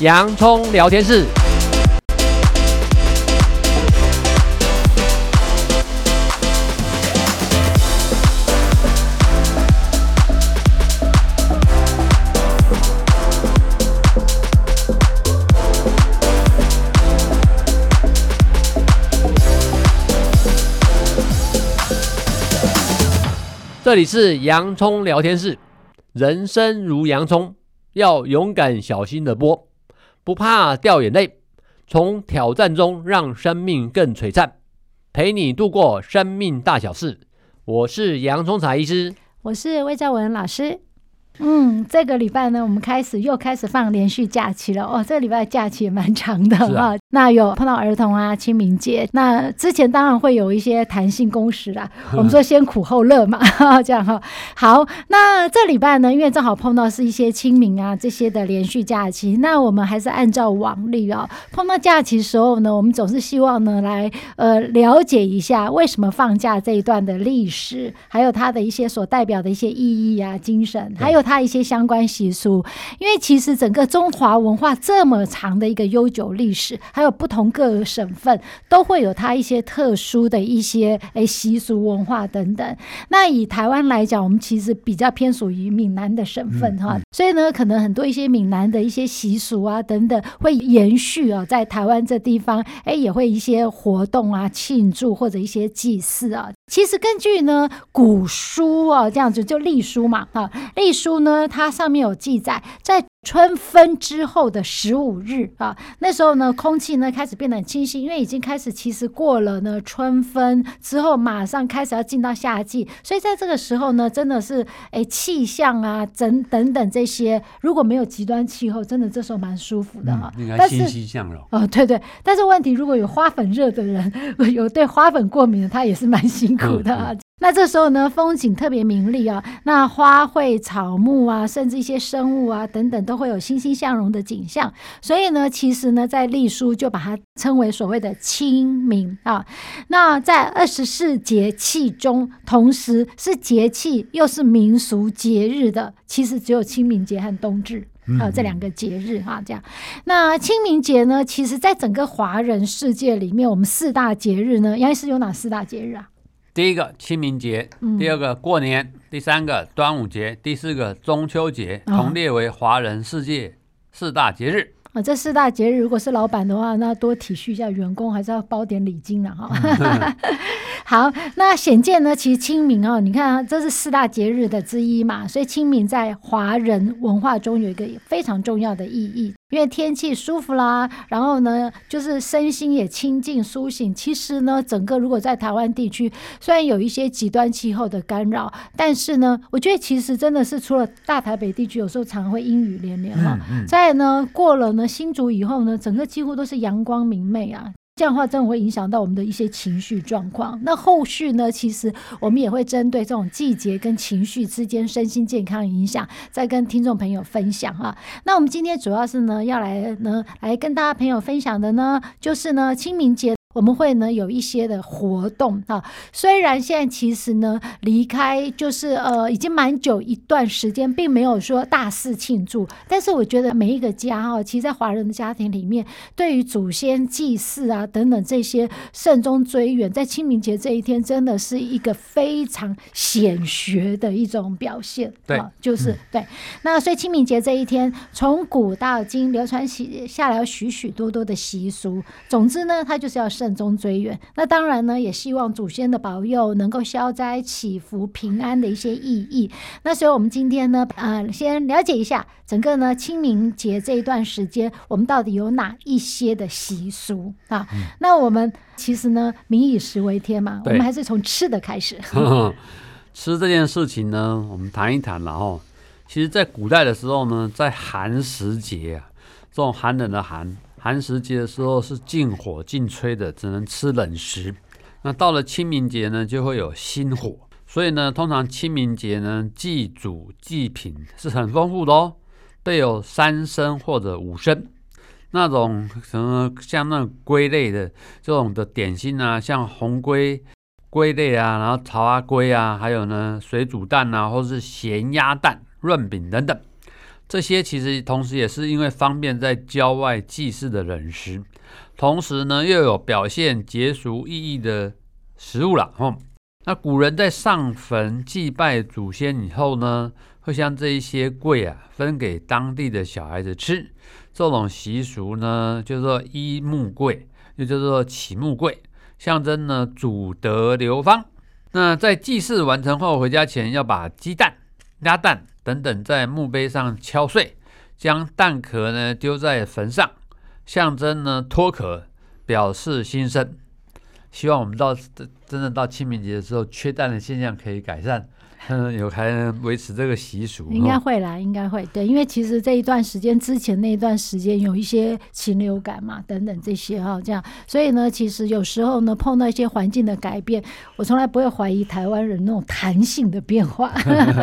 洋葱聊天室。这里是洋葱聊天室。人生如洋葱，要勇敢小心的剥，不怕掉眼泪，从挑战中让生命更璀璨，陪你度过生命大小事。我是洋葱茶医师，我是魏兆文老师。嗯，这个礼拜呢，我们开始又开始放连续假期了哦。这个礼拜假期也蛮长的哈、啊哦。那有碰到儿童啊，清明节。那之前当然会有一些弹性工时啦。我们说先苦后乐嘛，这样哈。好，那这礼拜呢，因为正好碰到是一些清明啊这些的连续假期，那我们还是按照往例啊、哦，碰到假期的时候呢，我们总是希望呢来呃了解一下为什么放假这一段的历史，还有它的一些所代表的一些意义啊、精神，还有。它一些相关习俗，因为其实整个中华文化这么长的一个悠久历史，还有不同各个省份都会有它一些特殊的一些诶习俗文化等等。那以台湾来讲，我们其实比较偏属于闽南的省份哈，所以呢，可能很多一些闽南的一些习俗啊等等会延续啊，在台湾这地方，哎也会一些活动啊庆祝或者一些祭祀啊。其实根据呢古书啊这样子就隶书嘛啊隶书。呢，它上面有记载，在春分之后的十五日啊，那时候呢，空气呢开始变得很清新，因为已经开始其实过了呢春分之后，马上开始要进到夏季，所以在这个时候呢，真的是哎气象啊，等等等这些，如果没有极端气候，真的这时候蛮舒服的哈、啊。应该欣欣向荣哦，对对，但是问题如果有花粉热的人，有对花粉过敏的，他也是蛮辛苦的啊。嗯嗯那这时候呢，风景特别明丽啊，那花卉、草木啊，甚至一些生物啊等等，都会有欣欣向荣的景象。所以呢，其实呢，在隶书就把它称为所谓的清明啊。那在二十四节气中，同时是节气又是民俗节日的，其实只有清明节和冬至啊这两个节日哈、啊。这样，那清明节呢，其实在整个华人世界里面，我们四大节日呢，杨医师有哪四大节日啊？第一个清明节，第二个过年，嗯、第三个端午节，第四个中秋节，同列为华人世界四大节日。啊，这四大节日，如果是老板的话，那多体恤一下员工，还是要包点礼金了哈。好，那显见呢，其实清明哦，你看啊，这是四大节日的之一嘛，所以清明在华人文化中有一个非常重要的意义，因为天气舒服啦，然后呢，就是身心也清静苏醒。其实呢，整个如果在台湾地区，虽然有一些极端气候的干扰，但是呢，我觉得其实真的是除了大台北地区，有时候常会阴雨连连哈，再呢过了呢新竹以后呢，整个几乎都是阳光明媚啊。这样的话，真的会影响到我们的一些情绪状况。那后续呢，其实我们也会针对这种季节跟情绪之间身心健康影响，再跟听众朋友分享哈。那我们今天主要是呢，要来呢，来跟大家朋友分享的呢，就是呢，清明节。我们会呢有一些的活动啊，虽然现在其实呢离开就是呃已经蛮久一段时间，并没有说大肆庆祝，但是我觉得每一个家哈，其实，在华人的家庭里面，对于祖先祭祀啊等等这些慎终追远，在清明节这一天，真的是一个非常显学的一种表现。对，啊、就是、嗯、对。那所以清明节这一天，从古到今流传起下来许许多多的习俗。总之呢，它就是要慎。慎终追远，那当然呢，也希望祖先的保佑能够消灾祈福、平安的一些意义。那所以，我们今天呢，呃，先了解一下整个呢清明节这一段时间，我们到底有哪一些的习俗啊？嗯、那我们其实呢，民以食为天嘛，我们还是从吃的开始。呵 呵吃这件事情呢，我们谈一谈。然后，其实，在古代的时候呢，在寒食节啊，这种寒冷的寒。寒食节的时候是禁火禁炊的，只能吃冷食。那到了清明节呢，就会有新火。所以呢，通常清明节呢，祭祖祭品是很丰富的哦，都有三牲或者五牲。那种什么像那种龟类的这种的点心啊，像红龟龟类啊，然后草仔龟啊，还有呢水煮蛋啊，或是咸鸭蛋、润饼等等。这些其实同时也是因为方便在郊外祭祀的人食，同时呢又有表现节俗意义的食物了。哦，那古人在上坟祭拜祖先以后呢，会将这一些粿啊分给当地的小孩子吃。这种习俗呢，叫做依目粿，又叫做启目粿，象征呢祖德流芳。那在祭祀完成后，回家前要把鸡蛋、鸭蛋等等在墓碑上敲碎，将蛋壳呢丢在坟上，象征呢脱壳，表示新生。希望我们到真的到清明节的时候，缺蛋的现象可以改善。嗯，有还能维持这个习俗，应该会啦，应该会。对，因为其实这一段时间之前那一段时间有一些禽流感嘛，等等这些哈，这样，所以呢，其实有时候呢，碰到一些环境的改变，我从来不会怀疑台湾人那种弹性的变化。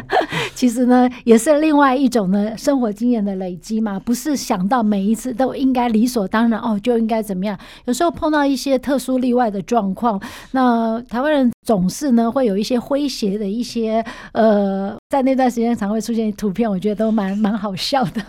其实呢，也是另外一种呢生活经验的累积嘛，不是想到每一次都应该理所当然哦，就应该怎么样。有时候碰到一些特殊例外的状况，那台湾人总是呢会有一些诙谐的一些。呃，在那段时间常会出现图片，我觉得都蛮蛮好笑的。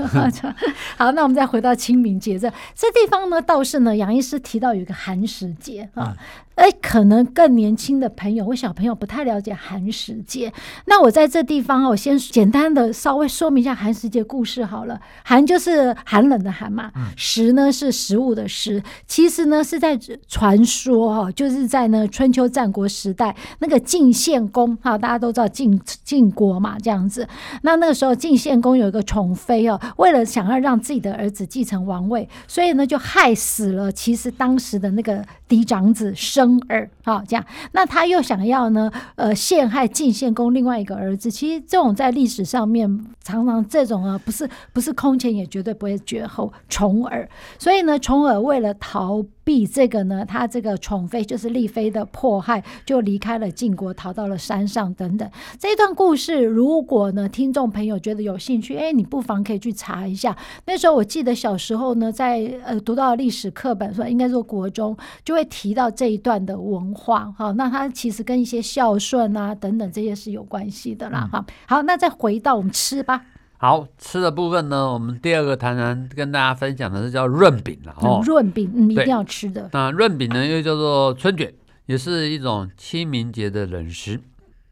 好，那我们再回到清明节这这地方呢，倒是呢，杨医师提到有一个寒食节啊。哎，可能更年轻的朋友或小朋友不太了解寒食节。那我在这地方，我先简单的稍微说明一下寒食节故事好了。寒就是寒冷的寒嘛，食呢是食物的食。其实呢是在传说哈，就是在呢春秋战国时代，那个晋献公哈，大家都知道晋晋国嘛这样子。那那个时候晋献公有一个宠妃哦，为了想要让自己的儿子继承王位，所以呢就害死了其实当时的那个嫡长子生。儿，好这样，那他又想要呢，呃，陷害晋献公另外一个儿子。其实这种在历史上面，常常这种啊，不是不是空前，也绝对不会绝后。重耳，所以呢，重耳为了逃。避这个呢，他这个宠妃就是丽妃的迫害，就离开了晋国，逃到了山上等等。这一段故事，如果呢听众朋友觉得有兴趣，哎，你不妨可以去查一下。那时候我记得小时候呢，在呃读到历史课本，说应该说国中就会提到这一段的文化。好，那它其实跟一些孝顺啊等等这些是有关系的啦。哈、好，那再回到我们吃吧。好，吃的部分呢，我们第二个谈谈跟大家分享的是叫润饼了哦。润饼，嗯，一定要吃的。那润饼呢，又叫做春卷，也是一种清明节的冷食。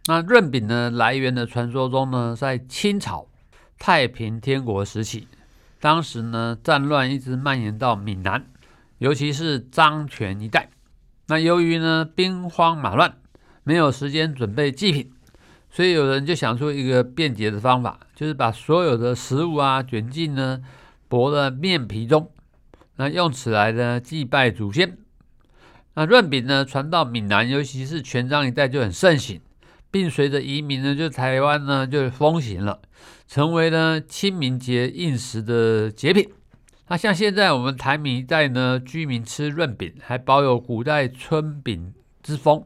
那润饼呢，来源的传说中呢，在清朝太平天国时期，当时呢战乱一直蔓延到闽南，尤其是漳泉一带。那由于呢兵荒马乱，没有时间准备祭品。所以有人就想出一个便捷的方法，就是把所有的食物啊卷进呢薄的面皮中，那用此来呢祭拜祖先。那润饼呢传到闽南，尤其是泉漳一带就很盛行，并随着移民呢就台湾呢就风行了，成为呢清明节应时的节品。那像现在我们台闽一带呢居民吃润饼，还保有古代春饼之风。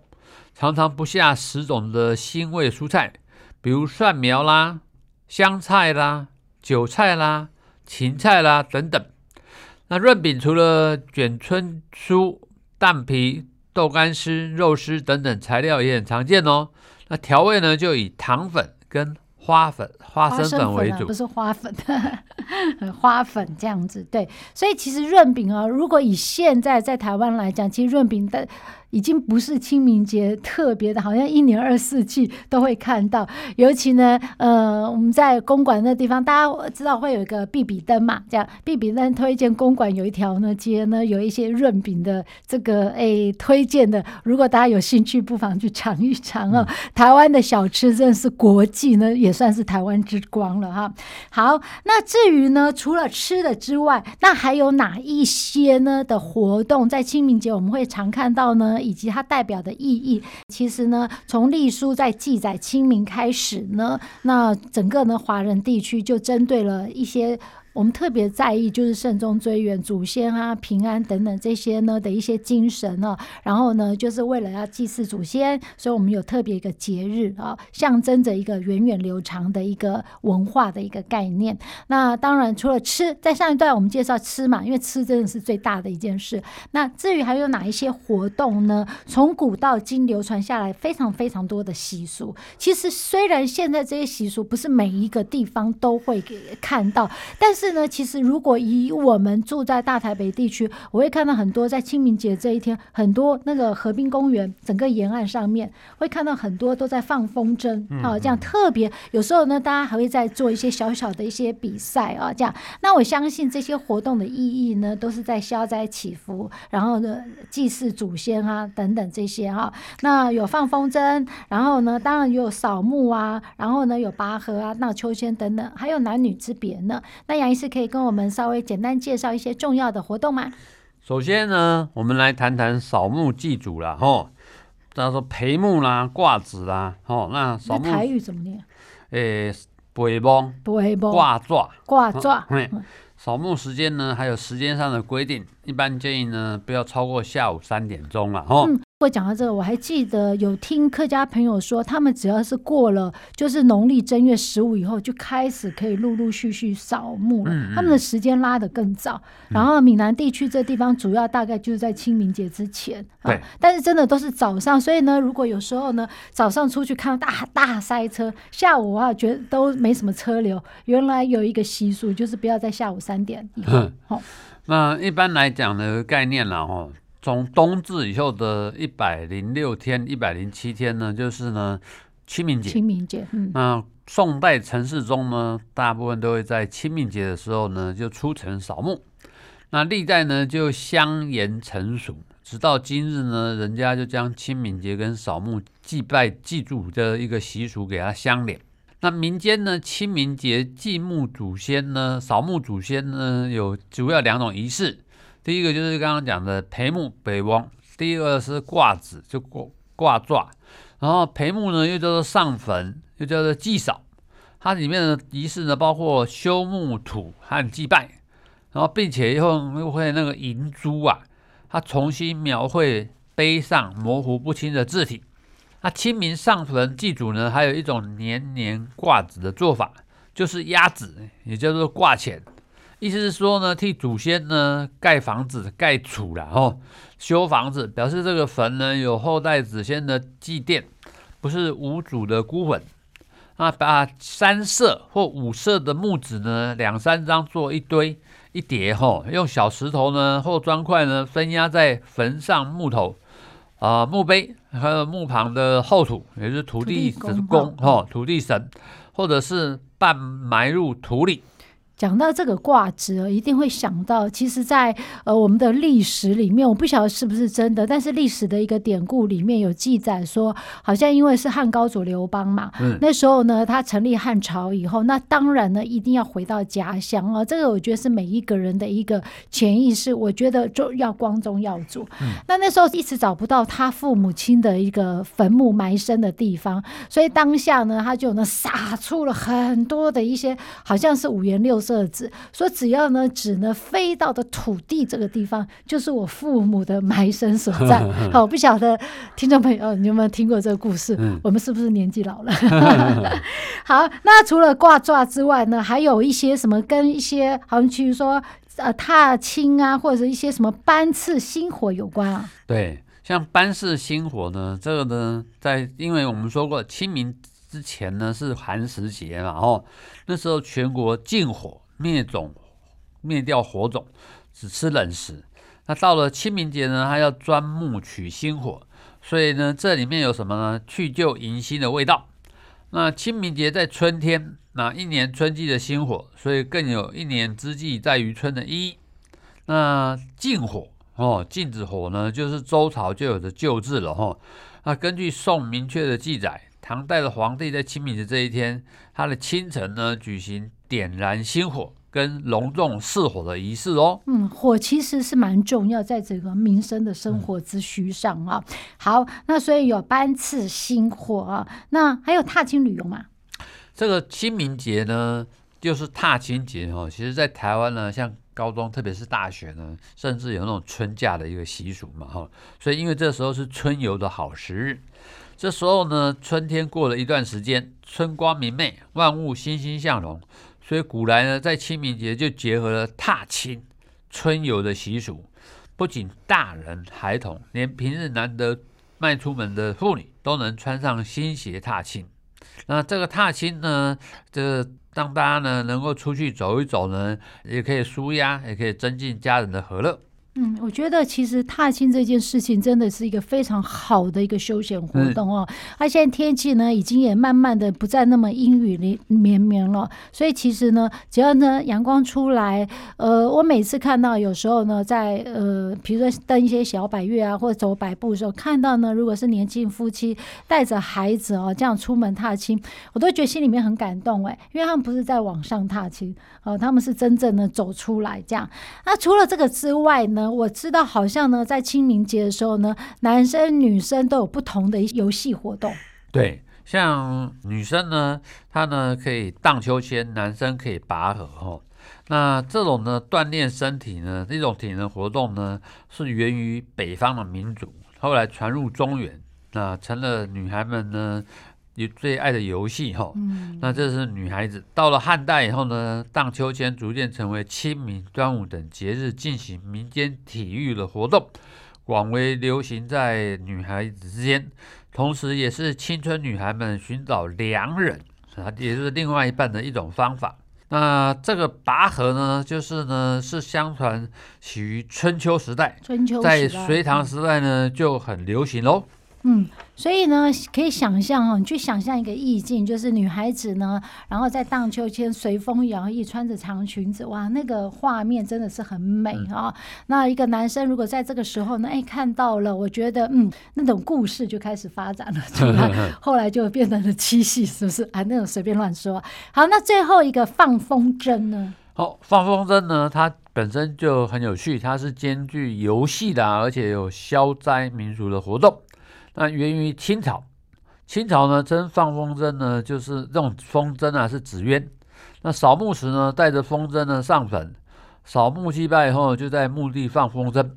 常常不下十种的辛味蔬菜，比如蒜苗啦、香菜啦、韭菜啦、芹菜啦等等。那润饼除了卷春酥、蛋皮、豆干丝、肉丝等等材料也很常见哦。那调味呢，就以糖粉跟花粉、花生粉为主，不是花粉，花粉这样子。对，所以其实润饼啊，如果以现在在台湾来讲，其实润饼的。已经不是清明节特别的，好像一年二十四季都会看到。尤其呢，呃，我们在公馆那地方，大家知道会有一个必比登嘛，这样必比登推荐公馆有一条呢街呢，有一些润饼的这个诶推荐的。如果大家有兴趣，不妨去尝一尝哦。嗯、台湾的小吃真的是国际呢，也算是台湾之光了哈。好，那至于呢，除了吃的之外，那还有哪一些呢的活动在清明节我们会常看到呢？以及它代表的意义，其实呢，从隶书在记载清明开始呢，那整个呢华人地区就针对了一些我们特别在意就是慎终追远、祖先啊、平安等等这些呢的一些精神啊。然后呢，就是为了要祭祀祖先，所以我们有特别一个节日啊，象征着一个源远流长的一个文化的一个概念。那当然，除了吃，在上一段我们介绍吃嘛，因为吃真的是最大的一件事。那至于还有哪一些活动呢？从古到今流传下来非常非常多的习俗。其实虽然现在这些习俗不是每一个地方都会给看到，但是呢，其实如果以我们住在大台北地区，我会看到很多在清明节这一天，很多那个河滨公园整个沿岸上面会看到很多都在放风筝啊，这样特别有时候呢，大家还会在做一些小小的一些比赛啊，这样。那我相信这些活动的意义呢，都是在消灾祈福，然后呢祭祀祖先啊等等这些哈。那有放风筝，然后呢，当然有扫墓啊，然后呢有拔河啊、闹秋千等等，还有男女之别呢。那杨医师可以跟我们稍微简单介绍一些重要的活动吗？首先呢，我们来谈谈扫墓祭祖啦吼。他说陪墓啦、挂纸啦，吼，那扫墓那台语怎么念？诶，陪墓、陪墓、挂纸、挂纸。嗯，扫墓时间呢，还有时间上的规定，一般建议呢，不要超过下午三点钟了，吼。嗯我讲到这个，我还记得有听客家朋友说，他们只要是过了就是农历正月十五以后，就开始可以陆陆续续扫墓了。他们的时间拉得更早。然后闽南地区这地方主要大概就是在清明节之前。对。但是真的都是早上，所以呢，如果有时候呢早上出去看到大大塞车，下午啊觉得都没什么车流。原来有一个习俗，就是不要在下午三点以后。好。那一般来讲的概念了哦。从冬至以后的一百零六天、一百零七天呢，就是呢清明节。清明节，嗯。那宋代城市中呢，大部分都会在清明节的时候呢，就出城扫墓。那历代呢就相沿成俗，直到今日呢，人家就将清明节跟扫墓祭拜祭祖的一个习俗给它相连。那民间呢，清明节祭墓祖先呢，扫墓祖先呢，有主要两种仪式。第一个就是刚刚讲的陪墓北翁，第二个是挂子，就挂挂纸，然后陪墓呢又叫做上坟，又叫做祭扫，它里面的仪式呢包括修墓土和祭拜，然后并且又又会那个银珠啊，它重新描绘碑上模糊不清的字体。那清明上坟祭祖呢，还有一种年年挂纸的做法，就是压纸，也叫做挂钱。意思是说呢，替祖先呢盖房子、盖厝了哦，修房子，表示这个坟呢有后代子孙的祭奠，不是无主的孤坟。那，把三色或五色的木纸呢，两三张做一堆一叠吼，用小石头呢或砖块呢分压在坟上木头啊、呃、墓碑还有墓旁的后土，也就是土地公吼，土地神，或者是半埋入土里。讲到这个挂职，一定会想到，其实在，在呃我们的历史里面，我不晓得是不是真的，但是历史的一个典故里面有记载说，好像因为是汉高祖刘邦嘛，嗯，那时候呢，他成立汉朝以后，那当然呢，一定要回到家乡啊。这个我觉得是每一个人的一个潜意识，我觉得就要光宗耀祖。嗯，那那时候一直找不到他父母亲的一个坟墓埋身的地方，所以当下呢，他就呢撒出了很多的一些，好像是五颜六色。色子说，只要呢纸呢飞到的土地这个地方，就是我父母的埋身所在。好，我不晓得听众朋友你有没有听过这个故事？嗯、我们是不是年纪老了？好，那除了挂剉之外呢，还有一些什么跟一些好像比如说呃踏青啊，或者一些什么班次星火有关啊？对，像班次星火呢，这个呢，在因为我们说过清明。之前呢是寒食节嘛，哦，那时候全国禁火灭种，灭掉火种，只吃冷食。那到了清明节呢，它要钻木取新火，所以呢，这里面有什么呢？去旧迎新的味道。那清明节在春天，那一年春季的新火，所以更有一年之计在于春的意义。那禁火哦，禁止火呢，就是周朝就有的旧制了哈、哦。那根据宋明确的记载。唐代的皇帝在清明节这一天，他的清晨呢，举行点燃星火跟隆重祀火的仪式哦。嗯，火其实是蛮重要，在这个民生的生活之需上啊。嗯、好，那所以有班次星火啊，那还有踏青旅游嘛？这个清明节呢，就是踏青节哦。其实，在台湾呢，像高中，特别是大学呢，甚至有那种春假的一个习俗嘛哈。所以，因为这时候是春游的好时日，这时候呢，春天过了一段时间，春光明媚，万物欣欣向荣，所以古来呢，在清明节就结合了踏青、春游的习俗。不仅大人孩童，连平日难得迈出门的妇女都能穿上新鞋踏青。那这个踏青呢，这个让大家呢能够出去走一走呢，也可以舒压，也可以增进家人的和乐。嗯，我觉得其实踏青这件事情真的是一个非常好的一个休闲活动哦。它、嗯、现在天气呢，已经也慢慢的不再那么阴雨连绵绵了，所以其实呢，只要呢阳光出来，呃，我每次看到有时候呢，在呃，比如说登一些小百岳啊，或者走百步的时候，看到呢，如果是年轻夫妻带着孩子哦，这样出门踏青，我都觉得心里面很感动哎，因为他们不是在网上踏青，哦、呃，他们是真正的走出来这样。那除了这个之外呢？我知道，好像呢，在清明节的时候呢，男生女生都有不同的游戏活动。对，像女生呢，她呢可以荡秋千，男生可以拔河。哈，那这种呢锻炼身体呢，这种体能活动呢，是源于北方的民族，后来传入中原，那成了女孩们呢。你最爱的游戏哈，那这是女孩子。到了汉代以后呢，荡秋千逐渐成为清明、端午等节日进行民间体育的活动，广为流行在女孩子之间，同时也是青春女孩们寻找良人啊，也就是另外一半的一种方法。那这个拔河呢，就是呢是相传起于春秋时代，春秋在隋唐时代呢就很流行喽。嗯，所以呢，可以想象哦，你去想象一个意境，就是女孩子呢，然后在荡秋千，随风摇曳，穿着长裙子，哇，那个画面真的是很美啊、哦。嗯、那一个男生如果在这个时候呢，哎，看到了，我觉得，嗯，那种故事就开始发展了，对吧？后来就变成了七夕，是不是？啊，那种随便乱说。好，那最后一个放风筝呢？好，放风筝呢，它本身就很有趣，它是兼具游戏的，而且有消灾民俗的活动。那源于清朝，清朝呢真放风筝呢，就是这种风筝啊是纸鸢。那扫墓时呢，带着风筝呢上坟，扫墓祭拜以后，就在墓地放风筝。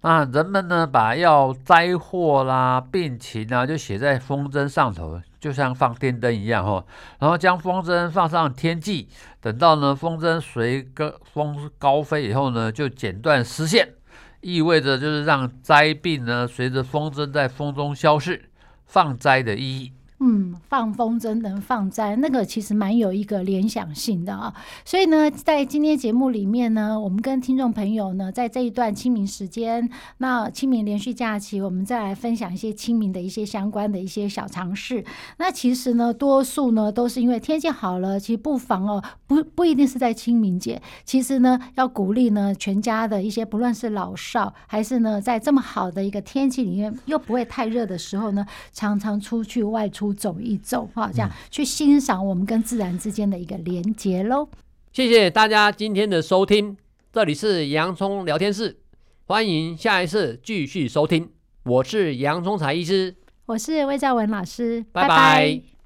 那人们呢把要灾祸啦、病情啊，就写在风筝上头，就像放电灯一样哈。然后将风筝放上天际，等到呢风筝随个风高飞以后呢，就剪断丝线。意味着就是让灾病呢随着风筝在风中消逝，放灾的意义。嗯，放风筝能放灾，那个其实蛮有一个联想性的啊。所以呢，在今天节目里面呢，我们跟听众朋友呢，在这一段清明时间，那清明连续假期，我们再来分享一些清明的一些相关的一些小常识。那其实呢，多数呢都是因为天气好了，其实不妨哦，不不一定是在清明节，其实呢要鼓励呢全家的一些，不论是老少，还是呢在这么好的一个天气里面，又不会太热的时候呢，常常出去外出。走一走，哈，这样去欣赏我们跟自然之间的一个连结喽。谢谢大家今天的收听，这里是洋葱聊天室，欢迎下一次继续收听。我是洋葱才医师，我是魏兆文老师，拜拜。拜拜。